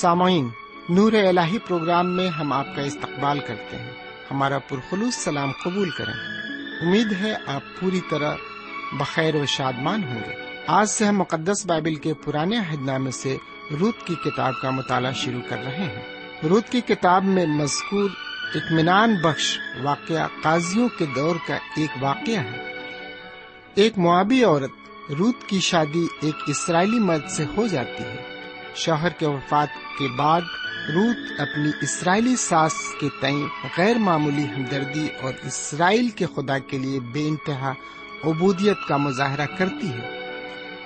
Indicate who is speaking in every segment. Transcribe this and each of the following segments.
Speaker 1: سامعین، نور الہی پروگرام میں ہم آپ کا استقبال کرتے ہیں۔ ہمارا پرخلوص سلام قبول کریں۔ امید ہے آپ پوری طرح بخیر و شادمان ہوں گے۔ آج سے ہم مقدس بائبل کے پرانے عہد نامے سے روت کی کتاب کا مطالعہ شروع کر رہے ہیں۔ روت کی کتاب میں مذکور اطمینان بخش واقعہ قاضیوں کے دور کا ایک واقعہ ہے۔ ایک معابی عورت روت کی شادی ایک اسرائیلی مرد سے ہو جاتی ہے۔ شوہر کے وفات کے بعد روت اپنی اسرائیلی ساس کے تئیں غیر معمولی ہمدردی اور اسرائیل کے خدا کے لیے بے انتہا عبودیت کا مظاہرہ کرتی ہے۔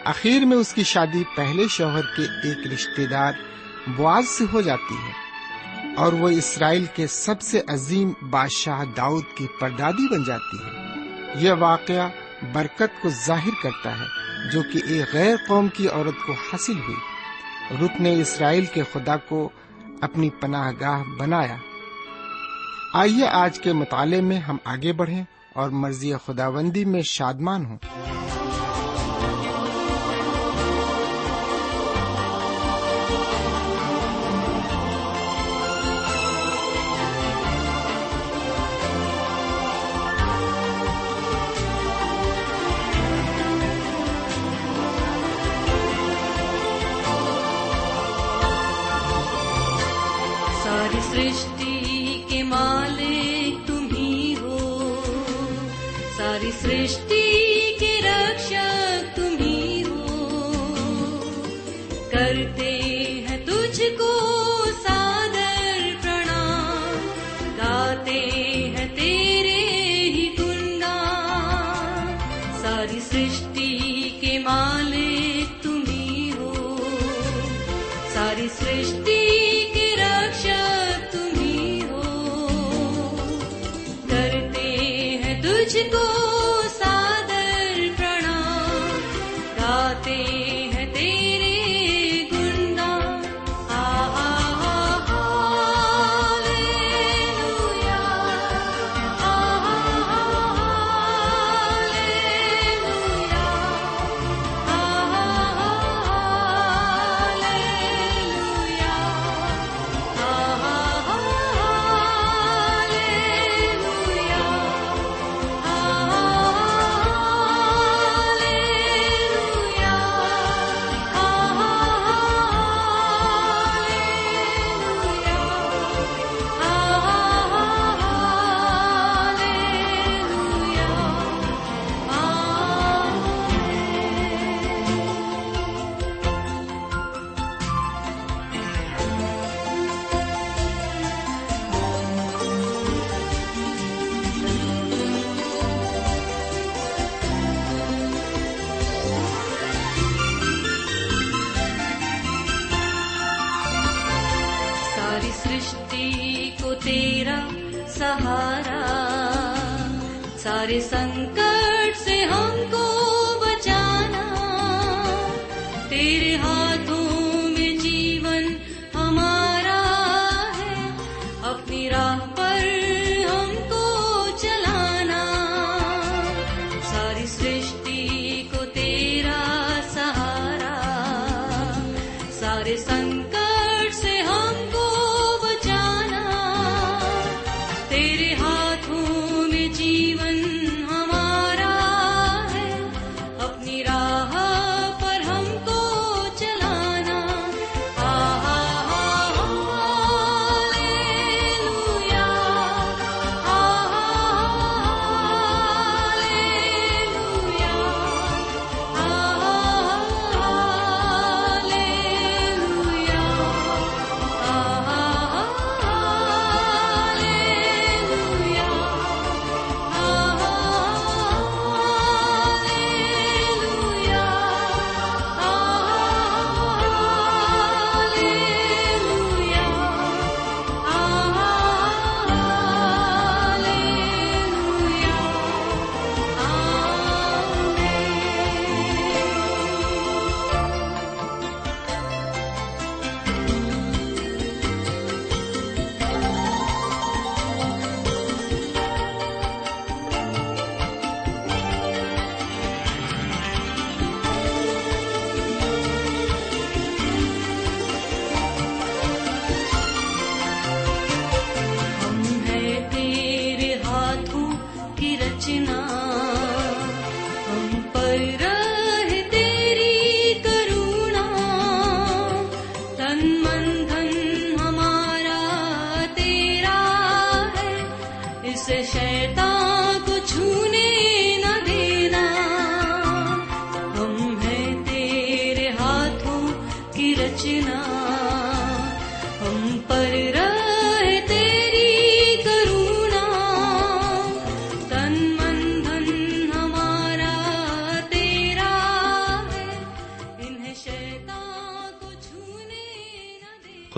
Speaker 1: آخر میں اس کی شادی پہلے شوہر کے ایک رشتے دار بواز سے ہو جاتی ہے اور وہ اسرائیل کے سب سے عظیم بادشاہ داؤد کی پردادی بن جاتی ہے۔ یہ واقعہ برکت کو ظاہر کرتا ہے جو کہ ایک غیر قوم کی عورت کو حاصل ہوئی۔ رک نے اسرائیل کے خدا کو اپنی پناہ گاہ بنایا۔ آئیے آج کے مطالعے میں ہم آگے بڑھیں اور مرضی خداوندی میں شادمان ہوں۔
Speaker 2: شریش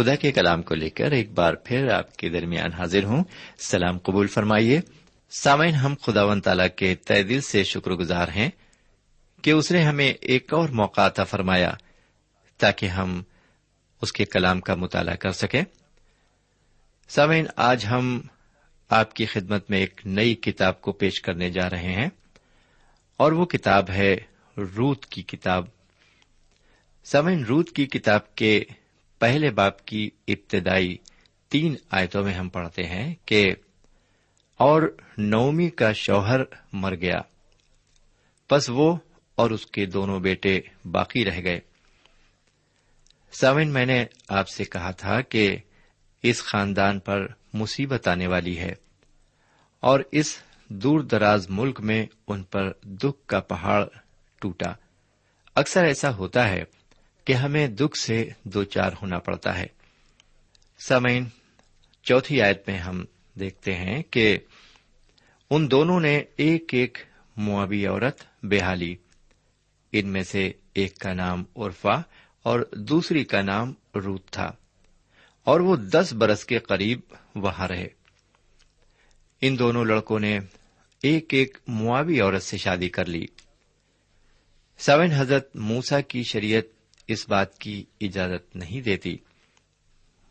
Speaker 2: خدا کے کلام کو لے کر ایک بار پھر آپ کے درمیان حاضر ہوں۔ سلام قبول فرمائیے۔ سامعین، ہم خدا ون تعالی کے تہ دل سے شکر گزار ہیں کہ اس نے ہمیں ایک اور موقع
Speaker 3: عطا فرمایا تاکہ ہم اس کے کلام کا مطالعہ کر سکیں۔ سامعین، آج ہم آپ کی خدمت میں ایک نئی کتاب کو پیش کرنے جا رہے ہیں اور وہ کتاب ہے روت کی کتاب۔ سمن روت کی کتاب کے پہلے باپ کی ابتدائی تین آیتوں میں ہم پڑھتے ہیں کہ اور نومی کا شوہر مر گیا۔ پس وہ اور اس کے دونوں بیٹے باقی رہ گئے۔ سامن میں نے آپ سے کہا تھا کہ اس خاندان پر مصیبت آنے والی ہے اور اس دور دراز ملک میں ان پر دکھ کا پہاڑ ٹوٹا۔ اکثر ایسا ہوتا ہے کہ ہمیں دکھ سے دو چار ہونا پڑتا ہے۔ سمعین چوتھی آیت میں ہم دیکھتے ہیں کہ ان دونوں نے ایک ایک موبی عورت بےحالی ان میں سے ایک کا نام عرفا اور دوسری کا نام روت تھا اور وہ دس برس کے قریب وہاں رہے۔ ان دونوں لڑکوں نے ایک ایک معاوی عورت سے شادی کر لی۔ سوین حضرت موسا کی شریعت اس بات کی اجازت نہیں دیتی۔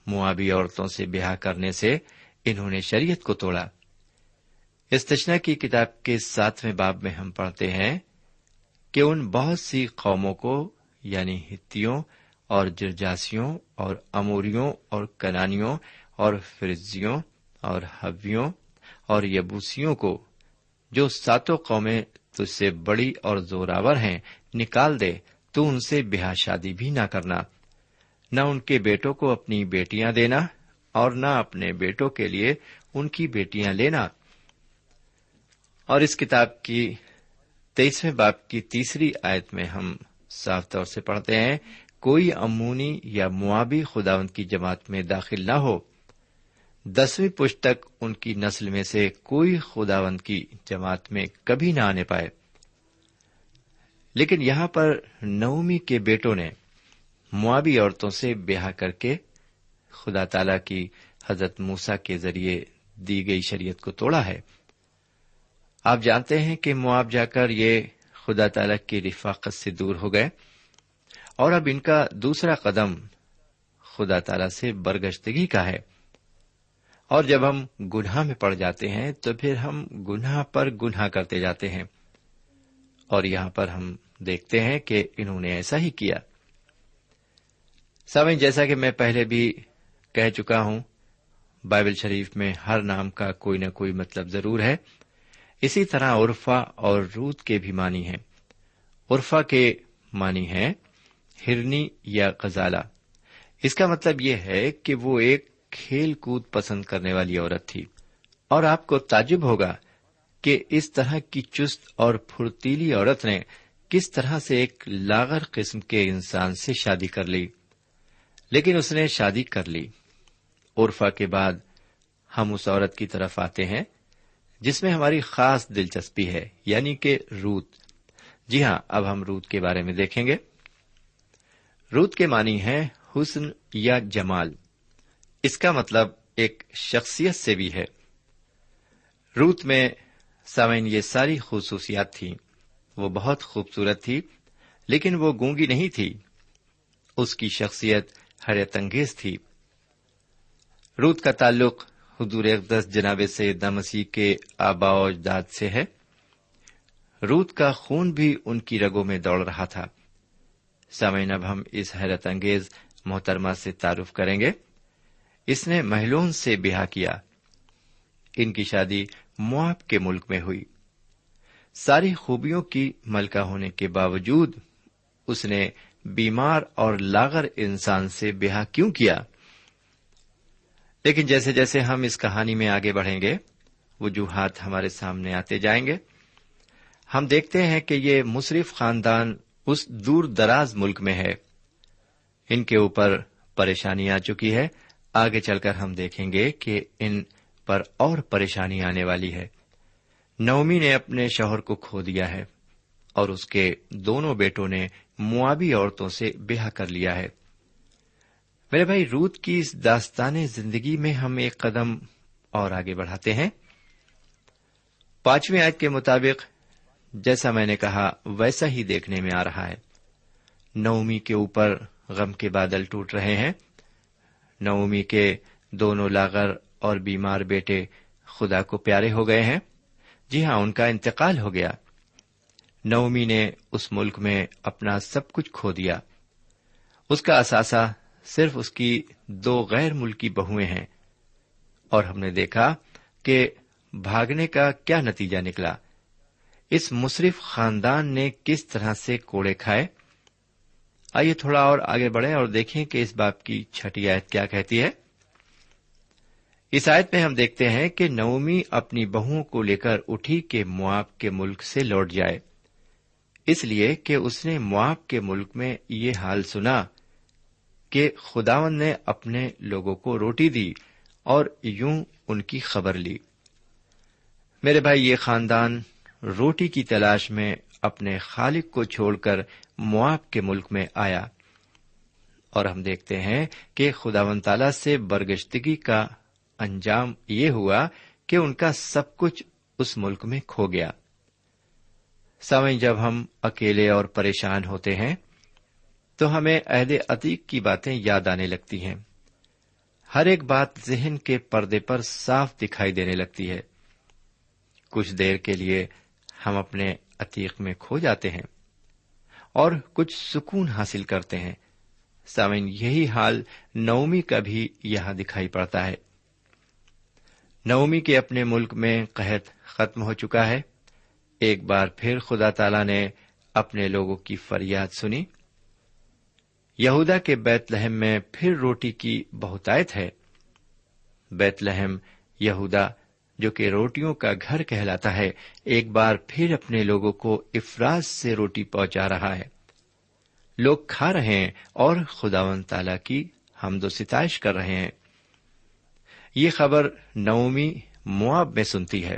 Speaker 3: موابی عورتوں سے بیاہ کرنے سے انہوں نے شریعت کو توڑا۔ استشنا کی کتاب کے ساتویں باب میں ہم پڑھتے ہیں کہ ان بہت سی قوموں کو یعنی ہتھیوں اور جرجاسیوں اور اموریوں اور کنانیوں اور فرزیوں اور حویوں اور یبوسیوں کو، جو ساتوں قومیں تجھ سے بڑی اور زوراور ہیں، نکال دے۔ تو ان سے بیاہ شادی بھی نہ کرنا۔ نہ ان کے بیٹوں کو اپنی بیٹیاں دینا اور نہ اپنے بیٹوں کے لیے ان کی بیٹیاں لینا۔ اور اس کتاب کی تیسویں باپ کی تیسری آیت میں ہم صاف طور سے پڑھتے ہیں، کوئی امونی یا موابی خداون کی جماعت میں داخل نہ ہو۔ دسویں پشت تک ان کی نسل میں سے کوئی خداون کی جماعت میں کبھی نہ آنے پائے۔ لیکن یہاں پر نومی کے بیٹوں نے موابی عورتوں سے بیاہ کر کے خدا تعالی کی حضرت موسا کے ذریعے دی گئی شریعت کو توڑا ہے۔ آپ جانتے ہیں کہ مواب جا کر یہ خدا تعالی کی رفاقت سے دور ہو گئے اور اب ان کا دوسرا قدم خدا تعالی سے برگشتگی کا ہے۔ اور جب ہم گناہ میں پڑ جاتے ہیں تو پھر ہم گناہ پر گناہ کرتے جاتے ہیں اور یہاں پر ہم دیکھتے ہیں کہ انہوں نے ایسا ہی کیا۔ سمجھ جیسا کہ میں پہلے بھی کہہ چکا ہوں، بائبل شریف میں ہر نام کا کوئی نہ کوئی مطلب ضرور ہے۔ اسی طرح عرفا اور رود کے بھی معنی ہیں۔ عرفا کے معنی ہیں ہرنی یا غزالہ۔ اس کا مطلب یہ ہے کہ وہ ایک کھیل کود پسند کرنے والی عورت تھی۔ اور آپ کو تعجب ہوگا کہ اس طرح کی چست اور پھرتیلی عورت نے کس طرح سے ایک لاغر قسم کے انسان سے شادی کر لی؟ لیکن اس نے شادی کر لی۔ عرفا کے بعد ہم اس عورت کی طرف آتے ہیں، جس میں ہماری خاص دلچسپی ہے یعنی کہ روت جی ہاں اب ہم روت کے بارے میں دیکھیں گے۔ روت کے معنی ہے حسن یا جمال۔ اس کا مطلب ایک شخصیت سے بھی ہے۔ روت میں سامعین یہ ساری خصوصیات تھیں۔ وہ بہت خوبصورت تھی، لیکن وہ گونگی نہیں تھی۔ اس کی شخصیت حیرت انگیز تھی۔ روت کا تعلق حضور اقدس جناب سے مسیح کے آبا و اجداد سے ہے۔ رود کا خون بھی ان کی رگوں میں دوڑ رہا تھا۔ سامعین، اب ہم اس حیرت انگیز محترمہ سے تعارف کریں گے۔ اس نے محلون سے بیاہ کیا۔ ان کی شادی مواب کے ملک میں ہوئی۔ ساری خوبیوں کی ملکہ ہونے کے باوجود اس نے بیمار اور لاغر انسان سے بیاہ کیوں کیا؟ لیکن جیسے جیسے ہم اس کہانی میں آگے بڑھیں گے، وجوہات ہمارے سامنے آتے جائیں گے۔ ہم دیکھتے ہیں کہ یہ مصرف خاندان اس دور دراز ملک میں ہے۔ ان کے اوپر پریشانی آ چکی ہے۔ آگے چل کر ہم دیکھیں گے کہ ان پر اور پریشانی آنے والی ہے۔ نومی نے اپنے شوہر کو کھو دیا ہے اور اس کے دونوں بیٹوں نے موابی عورتوں سے بیاہ کر لیا ہے۔ میرے بھائی روت کی اس داستان زندگی میں ہم ایک قدم اور آگے بڑھاتے ہیں۔ پانچویں آیت کے مطابق، جیسا میں نے کہا، ویسا ہی دیکھنے میں آ رہا ہے۔ نومی کے اوپر غم کے بادل ٹوٹ رہے ہیں۔ نومی کے دونوں لاغر اور بیمار بیٹے خدا کو پیارے ہو گئے ہیں۔ جی ہاں ان کا انتقال ہو گیا۔ نومی نے اس ملک میں اپنا سب کچھ کھو دیا۔ اس کا اثاثہ صرف اس کی دو غیر ملکی بہویں ہیں۔ اور ہم نے دیکھا کہ بھاگنے کا کیا نتیجہ نکلا۔ اس مصرف خاندان نے کس طرح سے کوڑے کھائے؟ آئیے تھوڑا اور آگے بڑھیں اور دیکھیں کہ اس باپ کی چھٹی آیت کیا کہتی ہے۔ اس آیت میں ہم دیکھتے ہیں کہ نومی اپنی بہوؤں کو لے کر اٹھی کہ مواب کے ملک سے لوٹ جائے۔ اس لیے کہ اس نے مواب کے ملک میں یہ حال سنا کہ خداون نے اپنے لوگوں کو روٹی دی اور یوں ان کی خبر لی۔ میرے بھائی، یہ خاندان روٹی کی تلاش میں اپنے خالق کو چھوڑ کر مواب کے ملک میں آیا۔ اور ہم دیکھتے ہیں کہ خدا و تعالی سے برگشتگی کا انجام یہ ہوا کہ ان کا سب کچھ اس ملک میں کھو گیا۔ سمے جب ہم اکیلے اور پریشان ہوتے ہیں، تو ہمیں عہد عتیق کی باتیں یاد آنے لگتی ہیں۔ ہر ایک بات ذہن کے پردے پر صاف دکھائی دینے لگتی ہے۔ کچھ دیر کے لیے ہم اپنے عتیق میں کھو جاتے ہیں اور کچھ سکون حاصل کرتے ہیں۔ سامن یہی حال نومی کا بھی یہاں دکھائی پڑتا ہے۔ نومی کے اپنے ملک میں قحط ختم ہو چکا ہے۔ ایک بار پھر خدا تعالی نے اپنے لوگوں کی فریاد سنی۔ یہودا کے بیت لہم میں پھر روٹی کی بہتایت ہے۔ بیت لہم یہودا، جو کہ روٹیوں کا گھر کہلاتا ہے، ایک بار پھر اپنے لوگوں کو افراز سے روٹی پہنچا رہا ہے۔ لوگ کھا رہے ہیں اور خداون تالا کی حمد و ستائش کر رہے ہیں۔ یہ خبر نومی مواب میں سنتی ہے۔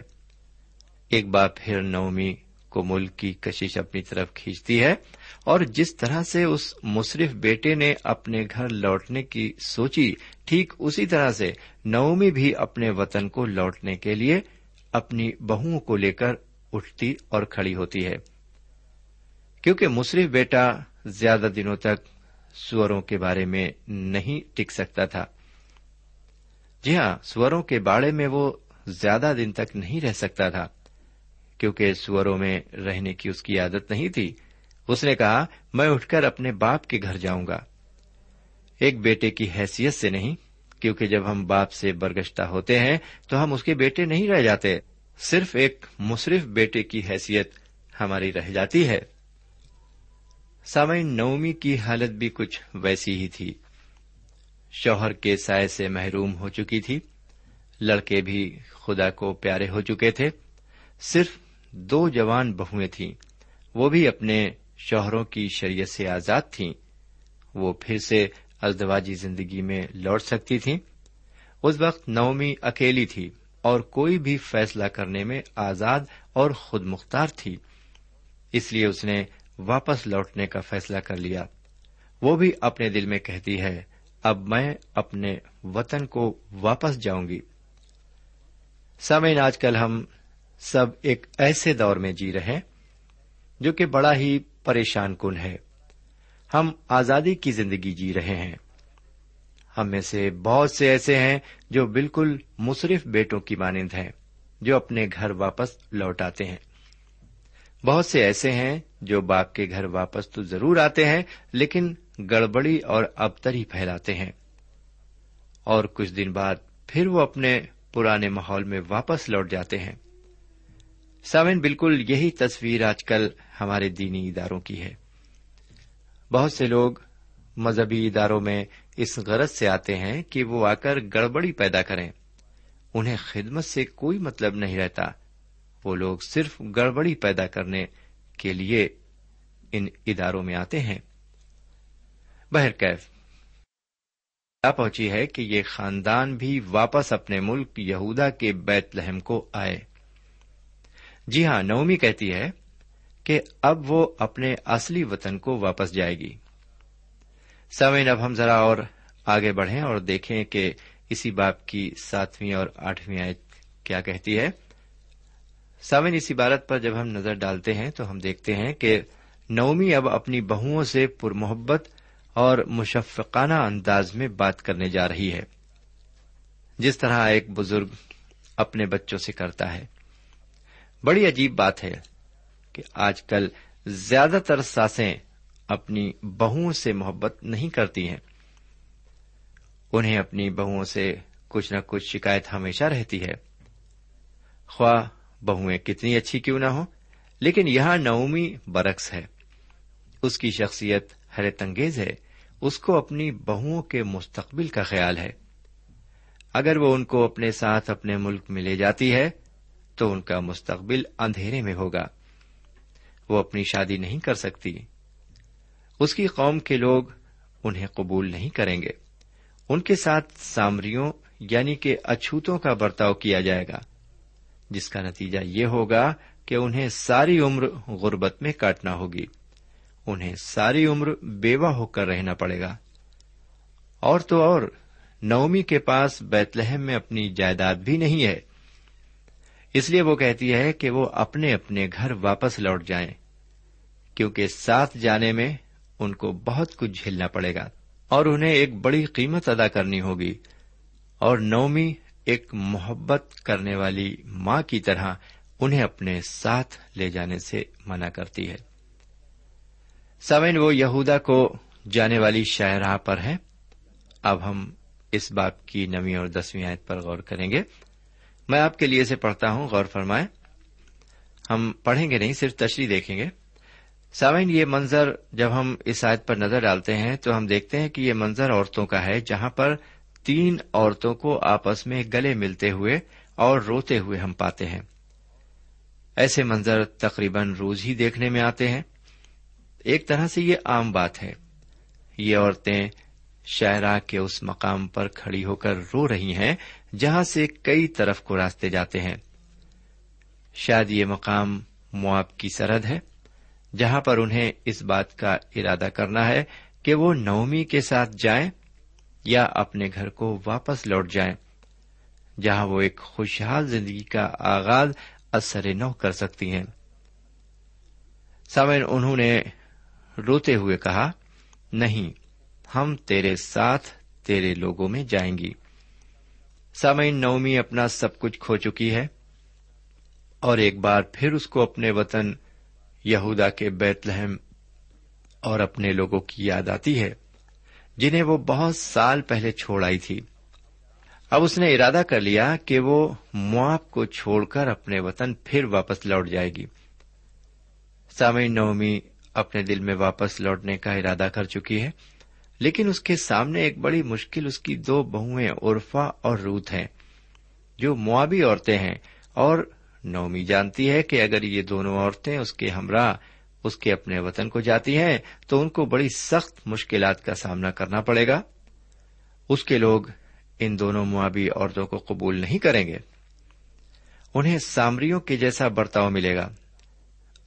Speaker 3: ایک بار پھر نومی کو ملک کی کشش اپنی طرف کھینچتی ہے اور جس طرح سے اس مصرف بیٹے نے اپنے گھر لوٹنے کی سوچی، ٹھیک اسی طرح سے نومی بھی اپنے وطن کو لوٹنے کے لیے اپنی بہوؤں کو لے کر اٹھتی اور کھڑی ہوتی ہے۔ کیونکہ مصرف بیٹا زیادہ دنوں تک سوروں کے بارے میں نہیں ٹک سکتا تھا۔ جی ہاں سوروں کے باڑے میں وہ زیادہ دن تک نہیں رہ سکتا تھا، کیونکہ سوروں میں رہنے کی اس کی عادت نہیں تھی۔ اس نے کہا، میں اٹھ کر اپنے باپ کے گھر جاؤں گا۔ ایک بیٹے کی حیثیت سے نہیں، کیونکہ جب ہم باپ سے برگشتہ ہوتے ہیں، تو ہم اس کے بیٹے نہیں رہ جاتے۔ صرف ایک مصرف بیٹے کی حیثیت ہماری رہ جاتی ہے۔ سامعین، نومی کی حالت بھی کچھ ویسی ہی تھی۔ شوہر کے سائے سے محروم ہو چکی تھی۔ لڑکے بھی خدا کو پیارے ہو چکے تھے۔ صرف دو جوان بہویں تھیں۔ وہ بھی اپنے شوہروں کی شریعت سے آزاد تھیں۔ وہ پھر سے ازدواجی زندگی میں لوٹ سکتی تھیں۔ اس وقت نومی اکیلی تھی اور کوئی بھی فیصلہ کرنے میں آزاد اور خود مختار تھی۔ اس لیے اس نے واپس لوٹنے کا فیصلہ کر لیا۔ وہ بھی اپنے دل میں کہتی ہے اب میں اپنے وطن کو واپس جاؤں گی سمے آج کل ہم سب ایک ایسے دور میں جی رہے جو کہ بڑا ہی پریشان کن ہے۔ ہم آزادی کی زندگی جی رہے ہیں۔ ہم میں سے بہت سے ایسے ہیں جو بالکل مصرف بیٹوں کی مانند ہیں، جو اپنے گھر واپس لوٹ آتے ہیں۔ بہت سے ایسے ہیں جو باپ کے گھر واپس تو ضرور آتے ہیں، لیکن گڑبڑی اور ابتری پھیلاتے ہیں۔ اور کچھ دن بعد پھر وہ اپنے پرانے ماحول میں واپس لوٹ جاتے ہیں۔ سامن بالکل یہی تصویر آج کل ہمارے دینی اداروں کی ہے۔ بہت سے لوگ مذہبی اداروں میں اس غرض سے آتے ہیں کہ وہ آ کر گڑبڑی پیدا کریں۔ انہیں خدمت سے کوئی مطلب نہیں رہتا۔ وہ لوگ صرف گڑبڑی پیدا کرنے کے لیے ان اداروں میں آتے ہیں۔ بہرکیف پہنچی ہے کہ یہ خاندان بھی واپس اپنے ملک یہودا کے بیت لہم کو آئے۔ جی ہاں نومی کہتی ہے کہ اب وہ اپنے اصلی وطن کو واپس جائے گی۔ سوین اب ہم ذرا اور آگے بڑھیں اور دیکھیں کہ اسی باپ کی ساتویں اور آٹھویں آیت کیا کہتی ہے۔ سوین اس عبارت پر جب ہم نظر ڈالتے ہیں تو ہم دیکھتے ہیں کہ نومی اب اپنی بہوؤں سے پر محبت اور مشفقانہ انداز میں بات کرنے جا رہی ہے۔ جس طرح ایک بزرگ اپنے بچوں سے کرتا ہے۔ بڑی عجیب بات ہے کہ آج کل زیادہ تر ساسیں اپنی بہوؤں سے محبت نہیں کرتی ہیں۔ انہیں اپنی بہوؤں سے کچھ نہ کچھ شکایت ہمیشہ رہتی ہے۔ خواہ بہویں کتنی اچھی کیوں نہ ہو لیکن یہاں نومی برعکس ہے۔ اس کی شخصیت حیرت انگیز ہے اس کو اپنی بہوؤں کے مستقبل کا خیال ہے۔ اگر وہ ان کو اپنے ساتھ اپنے ملک میں لے جاتی ہے، تو ان کا مستقبل اندھیرے میں ہوگا۔ وہ اپنی شادی نہیں کر سکتی۔ اس کی قوم کے لوگ انہیں قبول نہیں کریں گے۔ ان کے ساتھ سامریوں یعنی کہ اچھوتوں کا برتاؤ کیا جائے گا، جس کا نتیجہ یہ ہوگا کہ انہیں ساری عمر غربت میں کاٹنا ہوگی۔ انہیں ساری عمر بیوہ ہو کر رہنا پڑے گا۔ اور تو اور، نومی کے پاس بیت لہم میں اپنی جائیداد بھی نہیں ہے۔ اس لیے وہ کہتی ہے کہ وہ اپنے اپنے گھر واپس لوٹ جائیں، کیونکہ ساتھ جانے میں ان کو بہت کچھ جھیلنا پڑے گا۔ اور انہیں ایک بڑی قیمت ادا کرنی ہوگی۔ اور نومی ایک محبت کرنے والی ماں کی طرح انہیں اپنے ساتھ لے جانے سے منع کرتی ہے۔ سوین وہ یہودا کو جانے والی شاہراہ پر ہے اب ہم اس باپ کی نویں اور دسویں آیت پر غور کریں گے۔ میں آپ کے لیے اسے پڑھتا ہوں، غور فرمائیں۔ ہم پڑھیں گے نہیں، صرف تشریح دیکھیں گے۔ سامعین، یہ منظر جب ہم اس آیت پر نظر ڈالتے ہیں تو ہم دیکھتے ہیں کہ یہ منظر عورتوں کا ہے، جہاں پر تین عورتوں کو آپس میں گلے ملتے ہوئے اور روتے ہوئے ہم پاتے ہیں۔ ایسے منظر تقریباً روز ہی دیکھنے میں آتے ہیں۔ ایک طرح سے یہ عام بات ہے۔ یہ عورتیں شاہراہ کے اس مقام پر کھڑی ہو کر رو رہی ہیں، جہاں سے کئی طرف کو راستے جاتے ہیں۔ شاید یہ مقام مواب کی سرحد ہے، جہاں پر انہیں اس بات کا ارادہ کرنا ہے کہ وہ نومی کے ساتھ جائیں یا اپنے گھر کو واپس لوٹ جائیں، جہاں وہ ایک خوشحال زندگی کا آغاز اثر نو کر سکتی ہیں۔ سامن انہوں نے روتے ہوئے کہا، نہیں، ہم تیرے ساتھ تیرے لوگوں میں جائیں گی۔ سامعین، نومی اپنا سب کچھ کھو چکی ہے اور ایک بار پھر اس کو اپنے وطن یہودا کے بیت لہم اور اپنے لوگوں کی یاد آتی ہے، جنہیں وہ بہت سال پہلے چھوڑ آئی تھی۔ اب اس نے ارادہ کر لیا کہ وہ معاف کو چھوڑ کر اپنے وطن پھر واپس لوٹ جائے گی۔ سامعین، نومی اپنے دل میں واپس لوٹنے کا ارادہ کر چکی ہے، لیکن اس کے سامنے ایک بڑی مشکل اس کی دو بہویں عرفا اور روت ہیں، جو موابی عورتیں ہیں، اور نومی جانتی ہے کہ اگر یہ دونوں عورتیں اس کے ہمراہ، اس کے اپنے وطن کو جاتی ہیں، تو ان کو بڑی سخت مشکلات کا سامنا کرنا پڑے گا۔ اس کے لوگ ان دونوں موابی عورتوں کو قبول نہیں کریں گے۔ انہیں سامریوں کے جیسا برتاؤ ملے گا۔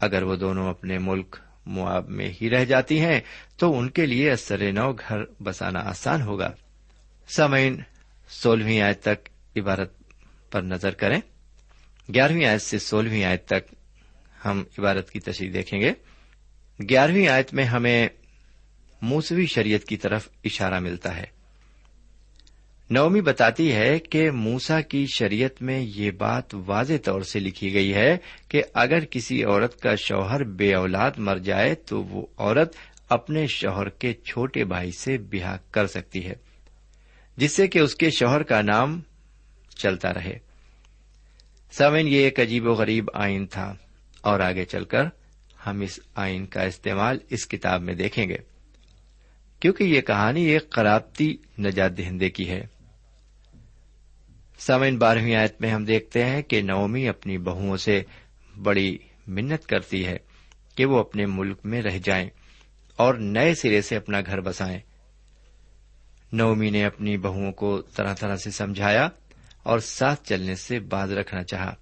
Speaker 3: اگر وہ دونوں اپنے ملک مواب میں ہی رہ جاتی ہیں، تو ان کے لیے اثر نو گھر بسانا آسان ہوگا۔ سمعین سولہویں آیت تک عبارت پر نظر کریں۔ گیارہویں آیت سے سولہویں آیت تک ہم عبارت کی تشریح دیکھیں گے۔ گیارہویں آیت میں ہمیں موسوی شریعت کی طرف اشارہ ملتا ہے۔ نومی بتاتی ہے کہ موسا کی شریعت میں یہ بات واضح طور سے لکھی گئی ہے کہ اگر کسی عورت کا شوہر بے اولاد مر جائے تو وہ عورت اپنے شوہر کے چھوٹے بھائی سے بیاہ کر سکتی ہے، جس سے کہ اس کے شوہر کا نام چلتا رہے۔ سوین یہ ایک عجیب و غریب آئین تھا۔ اور آگے چل کر ہم اس آئین کا استعمال اس کتاب میں دیکھیں گے۔ کیونکہ یہ کہانی ایک قرابتی نجات دہندے کی ہے۔ سامعین، بارہویں آیت میں ہم دیکھتے ہیں کہ نومی اپنی بہوؤں سے بڑی منت کرتی ہے کہ وہ اپنے ملک میں رہ جائیں اور نئے سرے سے اپنا گھر بسائیں۔ نومی نے اپنی بہوؤں کو طرح طرح سے سمجھایا اور ساتھ چلنے سے باز رکھنا چاہا۔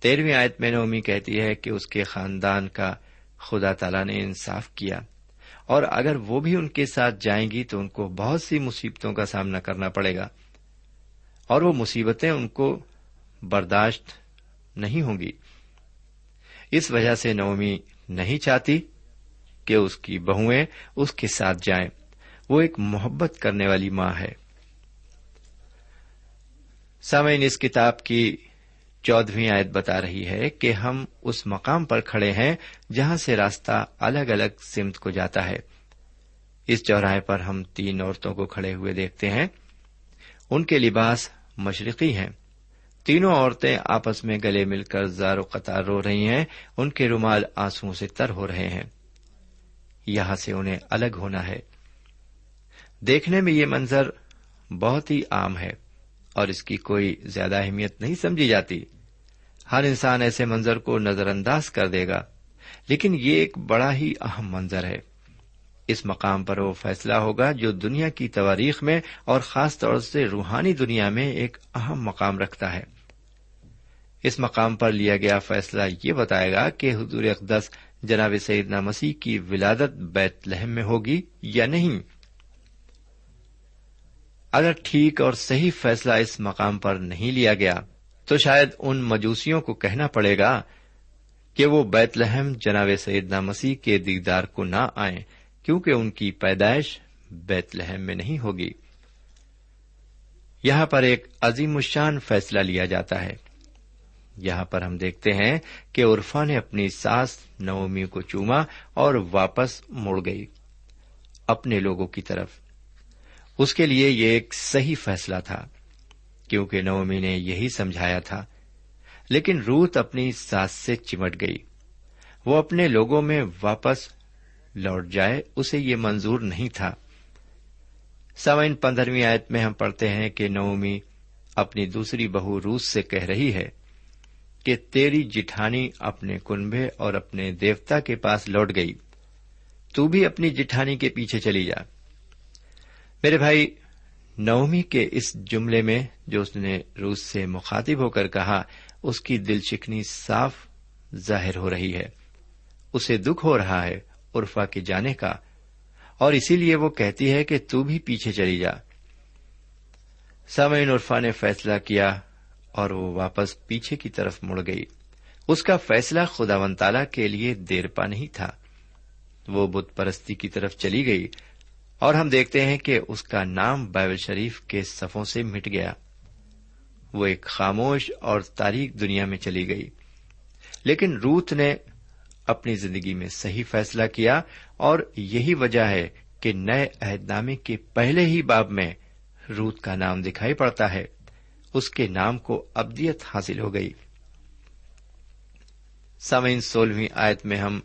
Speaker 3: تیرہویں آیت میں نومی کہتی ہے کہ اس کے خاندان کا خدا تعالی نے انصاف کیا اور اگر وہ بھی ان کے ساتھ جائیں گی تو ان کو بہت سی مصیبتوں کا سامنا کرنا پڑے گا۔ اور وہ مصیبتیں ان کو برداشت نہیں ہوں گی۔ اس وجہ سے نومی نہیں چاہتی کہ اس کی بہویں اس کے ساتھ جائیں۔ وہ ایک محبت کرنے والی ماں ہے۔ سامعین، اس کتاب کی چودہویں آیت بتا رہی ہے کہ ہم اس مقام پر کھڑے ہیں جہاں سے راستہ الگ الگ سمت کو جاتا ہے۔ اس چوراہے پر ہم تین عورتوں کو کھڑے ہوئے دیکھتے ہیں۔ ان کے لباس مشرقی ہیں۔ تینوں عورتیں آپس میں گلے مل کر زار و قطار رو رہی ہیں، ان کے رومال آنسو سے تر ہو رہے ہیں۔ یہاں سے انہیں الگ ہونا ہے۔ دیکھنے میں یہ منظر بہت ہی عام ہے اور اس کی کوئی زیادہ اہمیت نہیں سمجھی جاتی۔ ہر انسان ایسے منظر کو نظر انداز کر دے گا، لیکن یہ ایک بڑا ہی اہم منظر ہے۔ اس مقام پر وہ فیصلہ ہوگا جو دنیا کی تواریخ میں اور خاص طور سے روحانی دنیا میں ایک اہم مقام رکھتا ہے۔ اس مقام پر لیا گیا فیصلہ یہ بتائے گا کہ حضور اقدس جناب سیدنا مسیح کی ولادت بیت لہم میں ہوگی یا نہیں۔ اگر ٹھیک اور صحیح فیصلہ اس مقام پر نہیں لیا گیا، تو شاید ان مجوسیوں کو کہنا پڑے گا کہ وہ بیت لہم جناب سیدنا مسیح کے دیدار کو نہ آئیں۔ کیونکہ ان کی پیدائش بیت لہم میں نہیں ہوگی۔ یہاں پر ایک عظیم الشان فیصلہ لیا جاتا ہے۔ یہاں پر ہم دیکھتے ہیں کہ عرفا نے اپنی ساس نومی کو چوما اور واپس مڑ گئی اپنے لوگوں کی طرف۔ اس کے لیے یہ ایک صحیح فیصلہ تھا، کیونکہ نومی نے یہی سمجھایا تھا۔ لیکن روت اپنی ساس سے چمٹ گئی۔ وہ اپنے لوگوں میں واپس لوٹ جائے، اسے یہ منظور نہیں تھا۔ سوئن پندرہویں آیت میں ہم پڑھتے ہیں کہ نومی اپنی دوسری بہو روس سے کہہ رہی ہے کہ تیری جٹھانی اپنے کنبے اور اپنے دیوتا کے پاس لوٹ گئی۔ تو بھی اپنی جٹھانی کے پیچھے چلی جا۔ میرے بھائی، نومی کے اس جملے میں جو اس نے روس سے مخاطب ہو کر کہا، اس کی دل چکنی صاف ظاہر ہو رہی ہے۔ اسے دکھ ہو رہا ہے۔ عرفا کے جانے کا، اور اسی لیے وہ کہتی ہے کہ تو بھی پیچھے چلی جا۔ سامعین عرفا نے فیصلہ کیا اور وہ واپس پیچھے کی طرف مڑ گئی۔ اس کا فیصلہ خدا ون تالا کے لیے دیر پا نہیں تھا۔ وہ بت پرستی کی طرف چلی گئی اور ہم دیکھتے ہیں کہ اس کا نام بائبل شریف کے صفوں سے مٹ گیا۔ وہ ایک خاموش اور تاریخ دنیا میں چلی گئی۔ لیکن روت نے اپنی زندگی میں صحیح فیصلہ کیا اور یہی وجہ ہے کہ نئے عہد نامے کے پہلے ہی باب میں روت کا نام دکھائی پڑتا ہے۔ اس کے نام کو ابدیت حاصل ہو گئی۔ سمعین سولہویں آیت میں ہم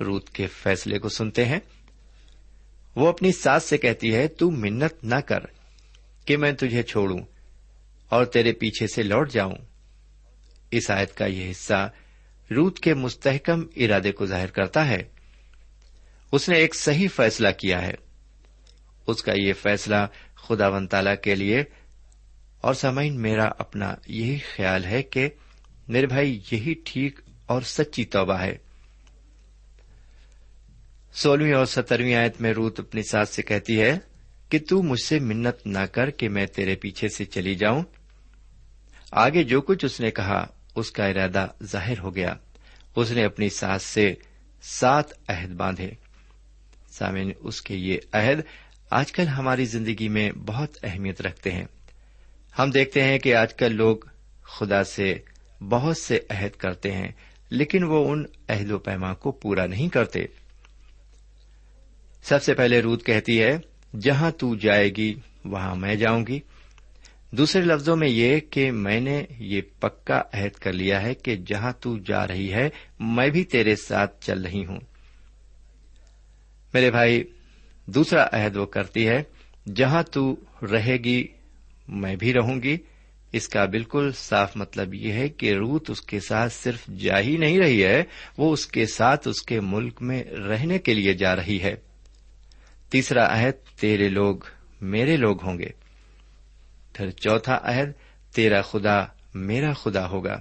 Speaker 3: روت کے فیصلے کو سنتے ہیں۔ وہ اپنی ساس سے کہتی ہے، تو منت نہ کر کہ میں تجھے چھوڑوں اور تیرے پیچھے سے لوٹ جاؤں۔ اس آیت کا یہ حصہ روت کے مستحکم ارادے کو ظاہر کرتا ہے۔ اس نے ایک صحیح فیصلہ کیا ہے۔ اس کا یہ فیصلہ خدا ون تالا کے لیے۔ اور سامعین، میرا اپنا یہی خیال ہے کہ میرے بھائی، یہی ٹھیک اور سچی توبہ ہے۔ سولہویں اور سترویں آیت میں روت اپنی ساس سے کہتی ہے کہ تو مجھ سے منت نہ کر کہ میں تیرے پیچھے سے چلی جاؤں۔ آگے جو کچھ اس نے کہا اس کا ارادہ ظاہر ہو گیا۔ اس نے اپنی ساس سے سات عہد باندھے۔ سامعین، اس کے یہ عہد آج کل ہماری زندگی میں بہت اہمیت رکھتے ہیں۔ ہم دیکھتے ہیں کہ آج کل لوگ خدا سے بہت سے عہد کرتے ہیں، لیکن وہ ان عہد و پیما کو پورا نہیں کرتے۔ سب سے پہلے رود کہتی ہے، جہاں تو جائے گی، وہاں میں جاؤں گی۔ دوسرے لفظوں میں یہ کہ میں نے یہ پکا عہد کر لیا ہے کہ جہاں تو جا رہی ہے، میں بھی تیرے ساتھ چل رہی ہوں۔ میرے بھائی، دوسرا عہد وہ کرتی ہے، جہاں تو رہے گی، میں بھی رہوں گی۔ اس کا بالکل صاف مطلب یہ ہے کہ روت اس کے ساتھ صرف جا ہی نہیں رہی ہے، وہ اس کے ساتھ اس کے ملک میں رہنے کے لیے جا رہی ہے۔ تیسرا عہد، تیرے لوگ میرے لوگ ہوں گے۔ پھر چوتھا عہد، تیرا خدا میرا خدا ہوگا۔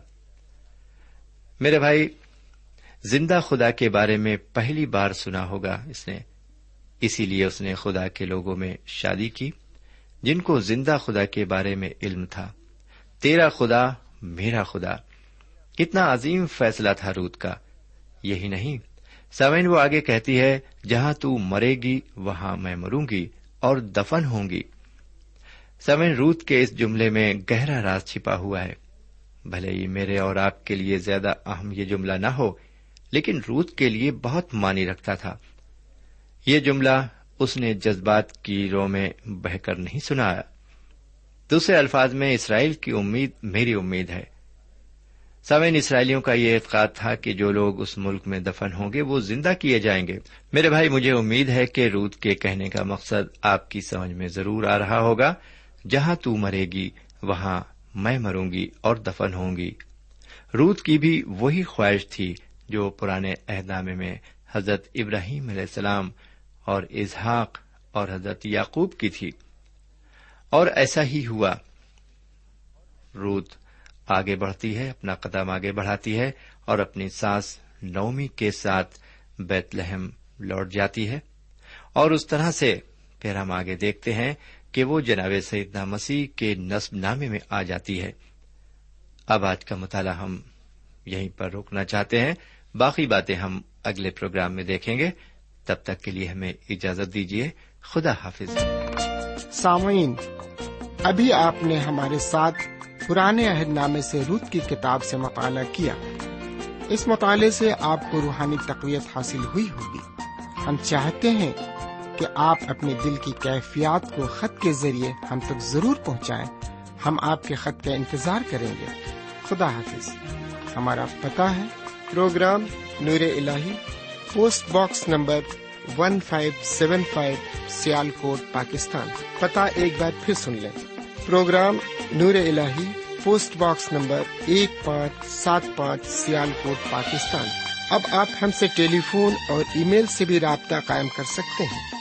Speaker 3: میرے بھائی، زندہ خدا کے بارے میں پہلی بار سنا ہوگا۔ اس نے، اسی لیے اس نے خدا کے لوگوں میں شادی کی، جن کو زندہ خدا کے بارے میں علم تھا۔ تیرا خدا میرا خدا۔ کتنا عظیم فیصلہ تھا روت کا۔ یہی نہیں سوین وہ آگے کہتی ہے، جہاں تو مرے گی، وہاں میں مروں گی اور دفن ہوں گی۔ سوین روت کے اس جملے میں گہرا راز چھپا ہوا ہے۔ بھلے ہی میرے اور آپ کے لیے زیادہ اہم یہ جملہ نہ ہو، لیکن روت کے لیے بہت مانی رکھتا تھا۔ یہ جملہ اس نے جذبات کی رو میں بہ کر نہیں سنایا۔ دوسرے الفاظ میں اسرائیل کی امید میری امید ہے۔ سوین اسرائیلیوں کا یہ اعتقاد تھا کہ جو لوگ اس ملک میں دفن ہوں گے وہ زندہ کیے جائیں گے۔ میرے بھائی، مجھے امید ہے کہ روت کے کہنے کا مقصد آپ کی سمجھ میں ضرور آ رہا ہوگا۔ جہاں تو مرے گی، وہاں میں مروں گی اور دفن ہوں گی۔ روت کی بھی وہی خواہش تھی جو پرانے اہدامے میں حضرت ابراہیم علیہ السلام اور اظہاق اور حضرت یعقوب کی تھی۔ اور ایسا ہی ہوا۔ روت آگے بڑھتی ہے، اپنا قدم آگے بڑھاتی ہے اور اپنی سانس نومی کے ساتھ بیت لہم لوٹ جاتی ہے۔ اور اس طرح سے پھر ہم آگے دیکھتے ہیں کہ وہ جناب سیدنا مسیح کے نصب نامے میں آ جاتی ہے۔ اب آج کا مطالعہ ہم یہیں پر روکنا چاہتے ہیں۔ باقی باتیں ہم اگلے پروگرام میں دیکھیں گے۔ تب تک کے لیے ہمیں اجازت دیجیے خدا حافظ۔
Speaker 1: سامعین، ابھی آپ نے ہمارے ساتھ پرانے عہد نامے سے روت کی کتاب سے مطالعہ کیا۔ اس مطالعے سے آپ کو روحانی تقویت حاصل ہوئی ہوگی۔ ہم چاہتے ہیں کہ آپ اپنے دل کی کیفیات کو خط کے ذریعے ہم تک ضرور پہنچائیں۔ ہم آپ کے خط کا انتظار کریں گے۔ خدا حافظ۔ ہمارا پتا ہے۔ پروگرام نور ال post box number one five seven five Sialkot Pakistan. پتا ایک بار پھر سن لیں۔ پروگرام نور ال پوسٹ باکس نمبر ایک پانچ سات پانچ سیال کوٹ پاکستان۔ اب آپ ہم سے ٹیلی فون اور ای میل سے بھی رابطہ قائم کر سکتے ہیں۔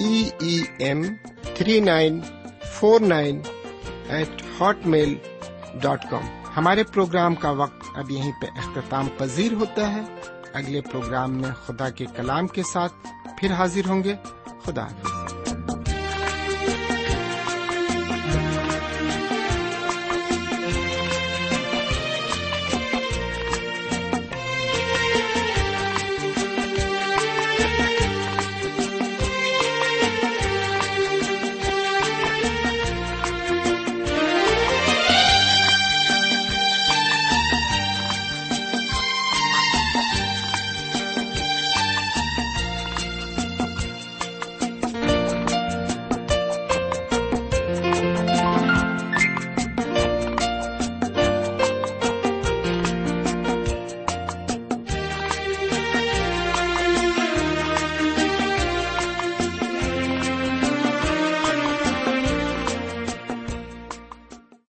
Speaker 1: E M three nine four nine eight Hotmail dot com ہمارے پروگرام کا وقت اب یہیں پہ اختتام پذیر ہوتا ہے۔ اگلے پروگرام میں خدا کے کلام کے ساتھ پھر حاضر ہوں گے۔ خدا حافظ۔